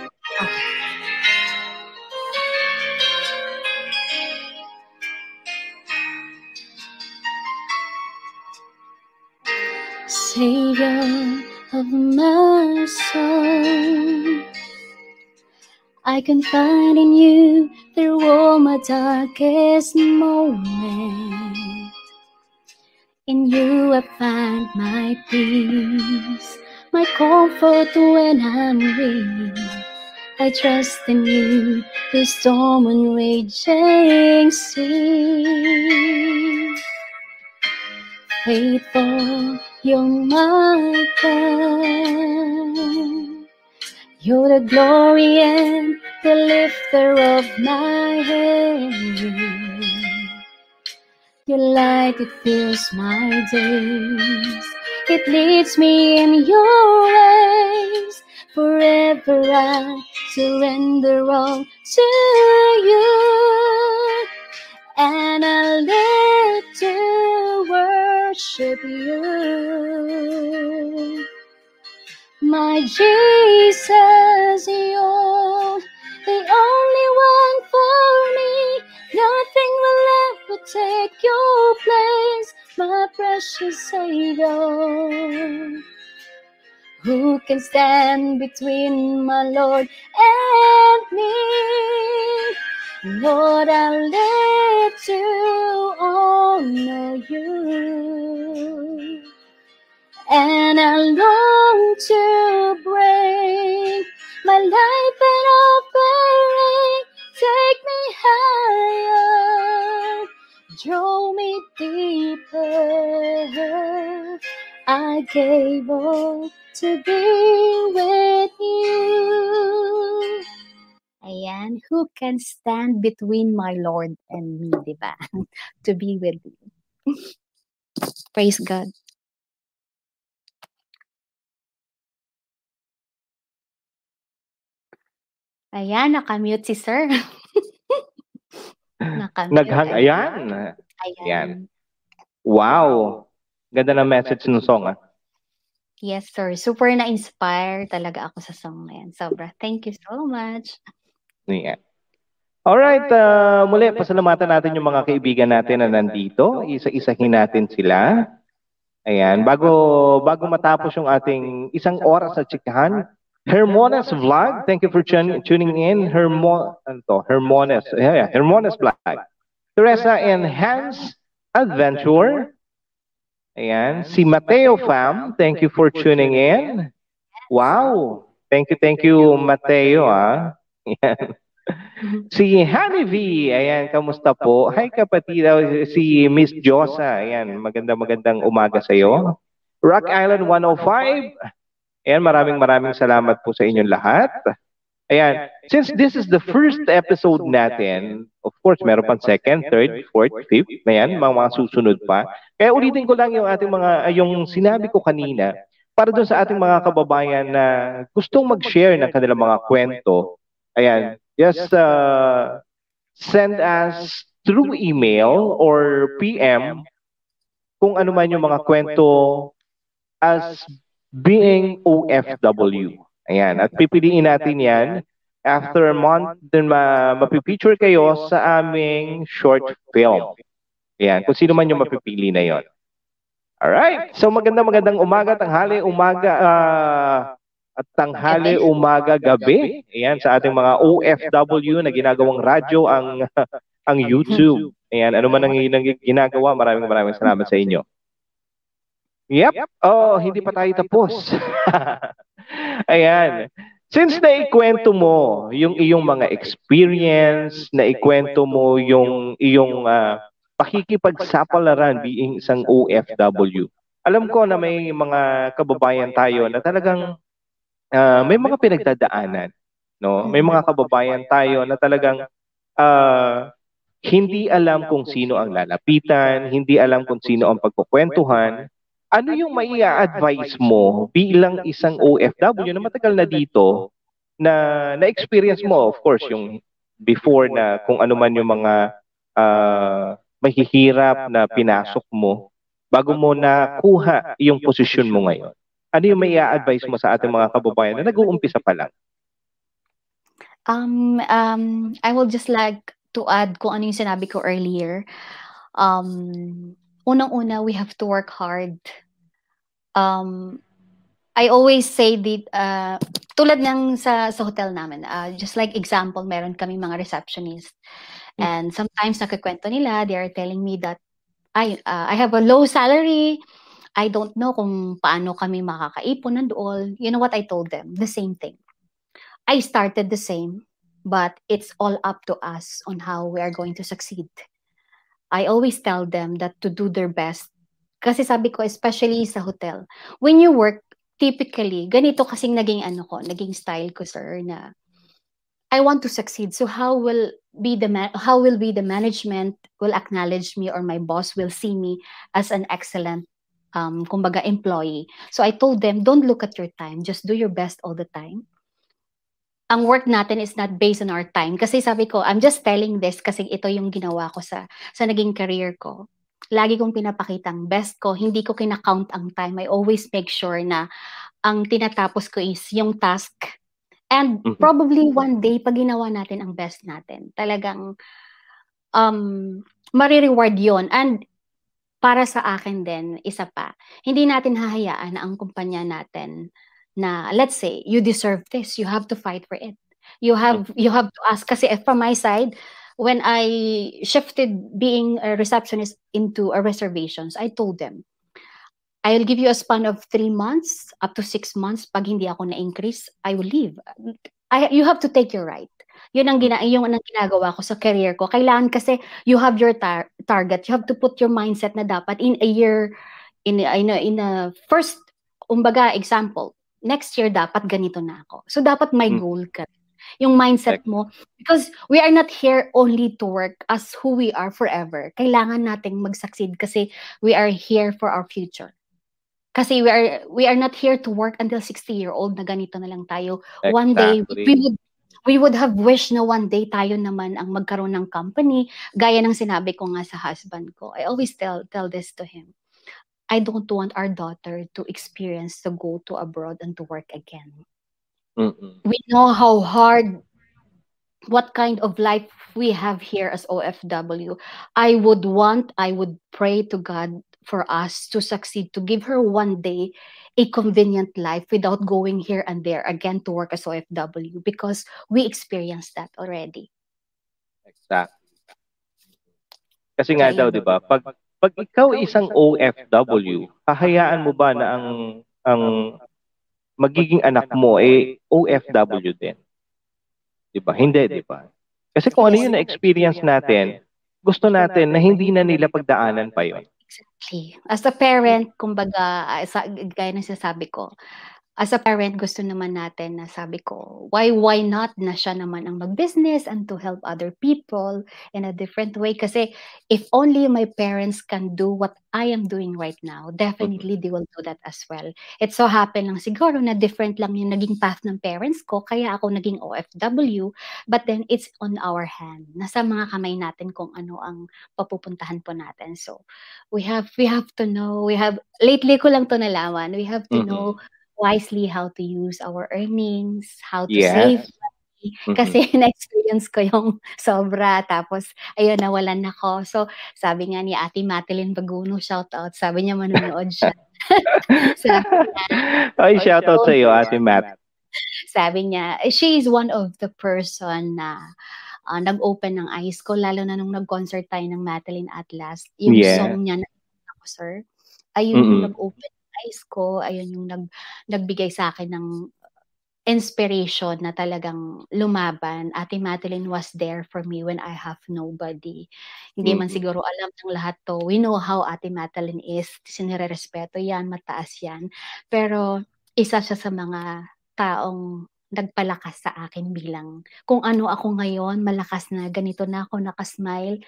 Savior of my soul. I can find in you through all my darkest moments. In you I find my peace, my comfort when I'm weak. I trust in you, the storm and raging sea. Faithful, you're my God. You're the glory and the lifter of my head. Your light, it fills my days. It leads me in your ways. Forever I surrender all to you. And I live worship you. My Jesus, you're the only one for me. Nothing will ever take your place, my precious Savior. Who can stand between my Lord and me? Lord, I live to honor you. And I long to bring my life an offering. Take me higher, draw me deeper. I gave all to be with you. Ayan, who can stand between my Lord and me, di ba? [laughs] to be with me. Praise God. Ayan, nakamute si sir. [laughs] nakamute. Naghang, ayan. ayan. Ayan. Wow. Ganda ng message ng song ah. Yes, sir. Super na-inspire talaga ako sa song na yan. Sobra. Thank you so much. Yeah. Alright, uh, muli, pasalamatan natin yung mga kaibigan natin na nandito. Isa-isahin natin sila. Ayan, bago bago matapos yung ating isang oras sa chikahan, Hermones Vlog, thank you for tun- tuning in. Hermo, ano to? Hermones, yeah, yeah, Hermones Vlog. Teresa and Hans Adventure. Ayan, si Mateo Fam, thank you for tuning in. Wow, thank you, thank you, Mateo, ah. [laughs] Ayan. Si Honey V, ayan, kamusta po? Hi kapatid, si Miss Josa, ayan, maganda magandang umaga sa iyo. Rock Island 105, ayan, maraming maraming salamat po sa inyong lahat. Ayan, since this is the first episode natin, of course, meron pang second, third, fourth, fifth, ayan, mga, mga susunod pa. Kaya ulitin ko lang yung ating mga, yung sinabi ko kanina, para doon sa ating mga kababayan na gustong mag-share ng kanilang mga kwento. Ayan, just uh, send us through email or PM kung ano man yung mga kwento as being OFW. Ayan, at pipiliin natin yan. After a month, then ma mapipicture kayo sa aming short film. Ayan, kung sino man yung mapipili na yon. Alright, so maganda magandang umaga, tanghali, umaga, uh, at tanghali, umaga, gabi. Ayan, sa ating mga OFW na ginagawang radyo ang ang [laughs] YouTube. Ayan, ano man ang ginagawa, maraming maraming salamat sa inyo. Yep. Oh, hindi pa tayo tapos. [laughs] Ayan. Since naikwento mo yung iyong mga experience, naikwento mo yung iyong uh, pakikipagsapalaran being isang OFW. Alam ko na may mga kababayan tayo na talagang uh, may mga pinagdadaanan, no? May mga kababayan tayo na talagang uh, hindi alam kung sino ang lalapitan, hindi alam kung sino ang pagkukwentuhan. Ano yung mai advice mo bilang isang OFW na matagal na dito na na-experience mo, of course, yung before na kung ano man yung mga uh, mahihirap na pinasok mo bago mo nakuha yung posisyon mo ngayon? Ano yung may advice mo sa ating mga kababayan na nag-uumpisa pa lang? Um, um, I will just like to add kung ano yung sinabi ko earlier. Um, unang-una, we have to work hard. Um, I always say that, uh, tulad ng sa, sa hotel namin, uh, just like example, meron kami mga receptionist. Mm. And sometimes nakikwento nila, they are telling me that I, uh, I have a low salary, I don't know kung paano kami makakaipon and all. You know what I told them? The same thing. I started the same, but it's all up to us on how we are going to succeed. I always tell them that to do their best. Kasi sabi ko, especially sa hotel, when you work, typically, ganito kasing naging ano ko, naging style ko, sir, na I want to succeed. So how will be the ma- how will be the management will acknowledge me or my boss will see me as an excellent um, kumbaga, employee. So I told them, don't look at your time. Just do your best all the time. Ang work natin is not based on our time. Kasi sabi ko, I'm just telling this kasi ito yung ginawa ko sa, sa naging career ko. Lagi kong pinapakita ang best ko. Hindi ko kinakount ang time. I always make sure na ang tinatapos ko is yung task. And mm-hmm. probably one day, pag ginawa natin ang best natin, talagang um, marireward yon And para sa akin din, isa pa, hindi natin hahayaan na ang kumpanya natin na let's say you deserve this, you have to fight for it. You have you have to ask kasi from my side, when I shifted being a receptionist into a reservations, I told them, I'll give you a span of three months up to six months. Pag hindi ako na-increase, I will leave. I, you have to take your right. Yun ang, gina yung ang ginagawa ko sa career ko. Kailangan kasi you have your tar- target. You have to put your mindset na dapat in a year, in, in, a, in a first, umbaga, example, next year dapat ganito na ako. So dapat may hmm. goal ka. Yung mindset mo. Because we are not here only to work as who we are forever. Kailangan nating mag-succeed kasi we are here for our future. Kasi we are we are not here to work until 60 year old na ganito na lang tayo. Exactly. One day we would we would have wished na one day tayo naman ang magkaroon ng company. Gaya ng sinabi ko nga sa husband ko. I always tell tell this to him. I don't want our daughter to experience to go to abroad and to work again. Mm-mm. We know how hard what kind of life we have here as OFW. I would want, I would pray to God for us to succeed, to give her one day a convenient life without going here and there again to work as OFW because we experienced that already. Exactly. Kasi nga daw, di ba, pag, pag ikaw isang OFW, hahayaan mo ba na ang ang magiging anak mo eh OFW din? Di ba? Hindi, di ba? Kasi kung ano yung na-experience natin, gusto natin na hindi na nila pagdaanan pa yon. Exactly. As a parent, kumbaga, ah, sa, gaya ng sinasabi ko, as a parent, gusto naman natin na sabi ko, why why not na siya naman ang mag-business and to help other people in a different way? Kasi if only my parents can do what I am doing right now, definitely they will do that as well. It so happen lang siguro na different lang yung naging path ng parents ko, kaya ako naging OFW, but then it's on our hand. Nasa mga kamay natin kung ano ang papupuntahan po natin. So, we have we have to know, we have, lately ko lang to nalaman, we have to Mhm. know wisely how to use our earnings, how to Yes. save money. Mhm. Kasi [laughs] na-experience ko yung sobra. Tapos, ayun, nawalan ako. So, sabi nga ni Ate Madeline Baguno, shout out. Sabi niya manonood siya. [laughs] sabi niya, Ay, shoutout sa iyo, Ate Matt. sabi niya, she is one of the person na ah, nag-open ng eyes ko, lalo na nung nag-concert tayo ng Madeline Atlas. Yung Yeah. song niya na ako, sir, ayun yung Mm-mm. nag-open eyes ko, ayun yung nag, nagbigay sa akin ng inspiration na talagang lumaban. Ate Madeline was there for me when I have nobody. Hindi man Mm-mm. siguro alam ng lahat to. We know how Ate Madeline is. Sinirerespeto yan, mataas yan. Pero isa siya sa mga taong nagpalakas sa akin bilang kung ano ako ngayon, malakas na, ganito na ako, nakasmile.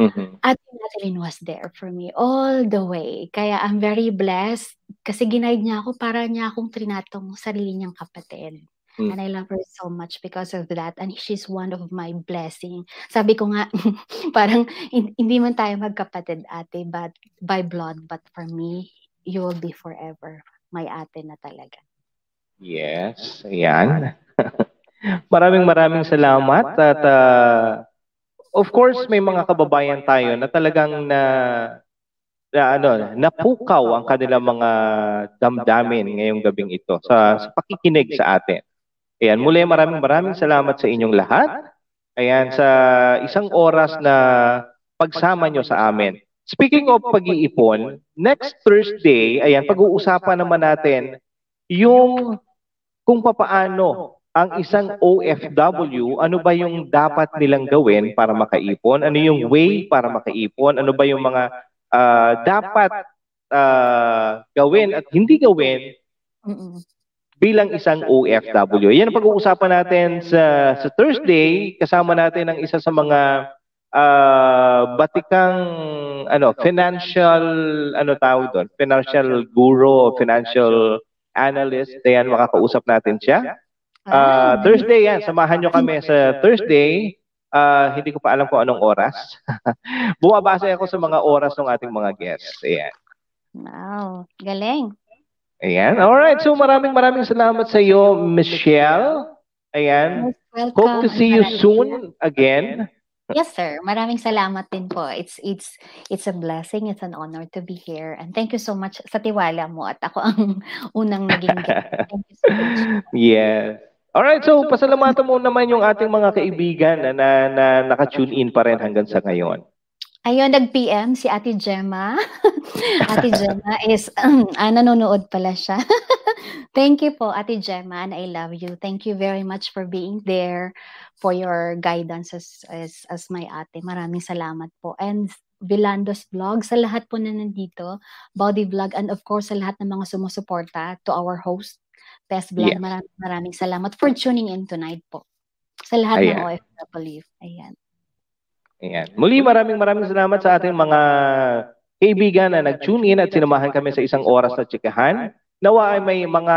Mhm. Ate Madeline was there for me all the way. Kaya I'm very blessed kasi ginaid niya ako para niya akong trinatong sarili niyang kapatid. Mm. And I love her so much because of that. And she's one of my blessing. Sabi ko nga, [laughs] parang hin- hindi man tayo magkapatid ate, but by blood, but for me, you will be forever my ate na talaga. Yes, ayan. [laughs] maraming maraming salamat at ah, of course may mga kababayan tayo na talagang na na ano, napukaw ang kanilang mga damdamin ngayong gabing ito sa, sa pakikinig sa atin. Ayan, muli maraming maraming salamat sa inyong lahat. Ayan, sa isang oras na pagsama nyo sa amin. Speaking of pag-iipon, next Thursday, ayan, pag-uusapan naman natin yung kung papaano ang isang OFW, ano ba yung dapat nilang gawin para makaipon? Ano yung way para makaipon? Ano ba yung mga ah, dapat ah, gawin at hindi gawin bilang isang OFW. Yan ang pag-uusapan natin sa, sa Thursday. Kasama natin ang isa sa mga ah, batikang ano, financial ano tawag doon? Financial guru, financial analyst. Ayan, makakausap natin siya. Ah, Thursday yan, samahan nyo kami sa Thursday. Ah, hindi ko pa alam kung anong oras. [laughs] Bumabase ako sa mga oras ng ating mga guests. Ayan. Wow, galing. Ayan. Alright. So maraming maraming salamat sa iyo, Michelle. Ayan. Welcome. Hope to see you soon again. Yes, sir. Maraming salamat din po. It's it's it's a blessing. It's an honor to be here. And thank you so much sa tiwala mo at ako ang [laughs] unang naging guest. Thank you so much. [laughs] Yes. Alright, so pasalamatan mo naman yung ating mga kaibigan na, na, na naka-tune in pa rin hanggang sa ngayon. Ayun, nag-PM si Ate Gemma. [laughs] Ate Gemma is, [clears throat] ah, nanonood pala siya. [laughs] Thank you po, Ate Gemma, and I love you. Thank you very much for being there, for your guidance as, as, as my ate. Maraming salamat po. And Bilandos Vlog, sa lahat po na nandito, Body Vlog, and of course, sa lahat ng mga sumusuporta to our host, Best Vlog. Yes. Maraming, maraming salamat for tuning in tonight po. Sa lahat ng Ayan. OFW. Ayan. Ayan. Muli maraming maraming salamat sa ating mga kaibigan na nag-tune in at sinamahan kami sa isang oras na tsikahan. Nawa ay may mga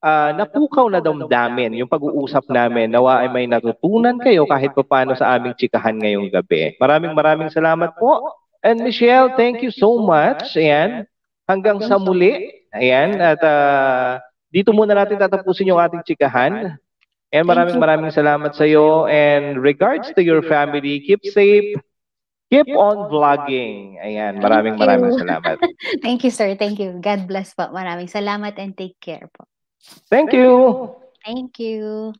ah, napukaw na damdamin yung pag-uusap namin. Nawa ay may natutunan kayo kahit pa paano sa aming chikahan ngayong gabi. Maraming maraming salamat po. And Michelle, thank you so much. Ayan. Hanggang sa muli. Ayan. At ah, dito muna natin tatapusin yung ating chikahan. And maraming maraming salamat sa iyo. And regards to your family, keep safe. Keep on vlogging. Ayan. Maraming maraming salamat. [laughs] Thank you, sir. Thank you. God bless po. Maraming salamat and take care po. Thank you. Thank you.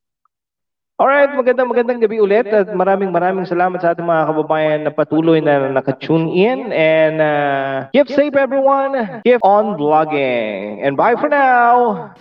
Alright, magandang magandang gabi ulit at maraming maraming salamat sa ating mga kababayan na patuloy na naka-tune in and uh, keep safe everyone. Keep on vlogging. And bye for now.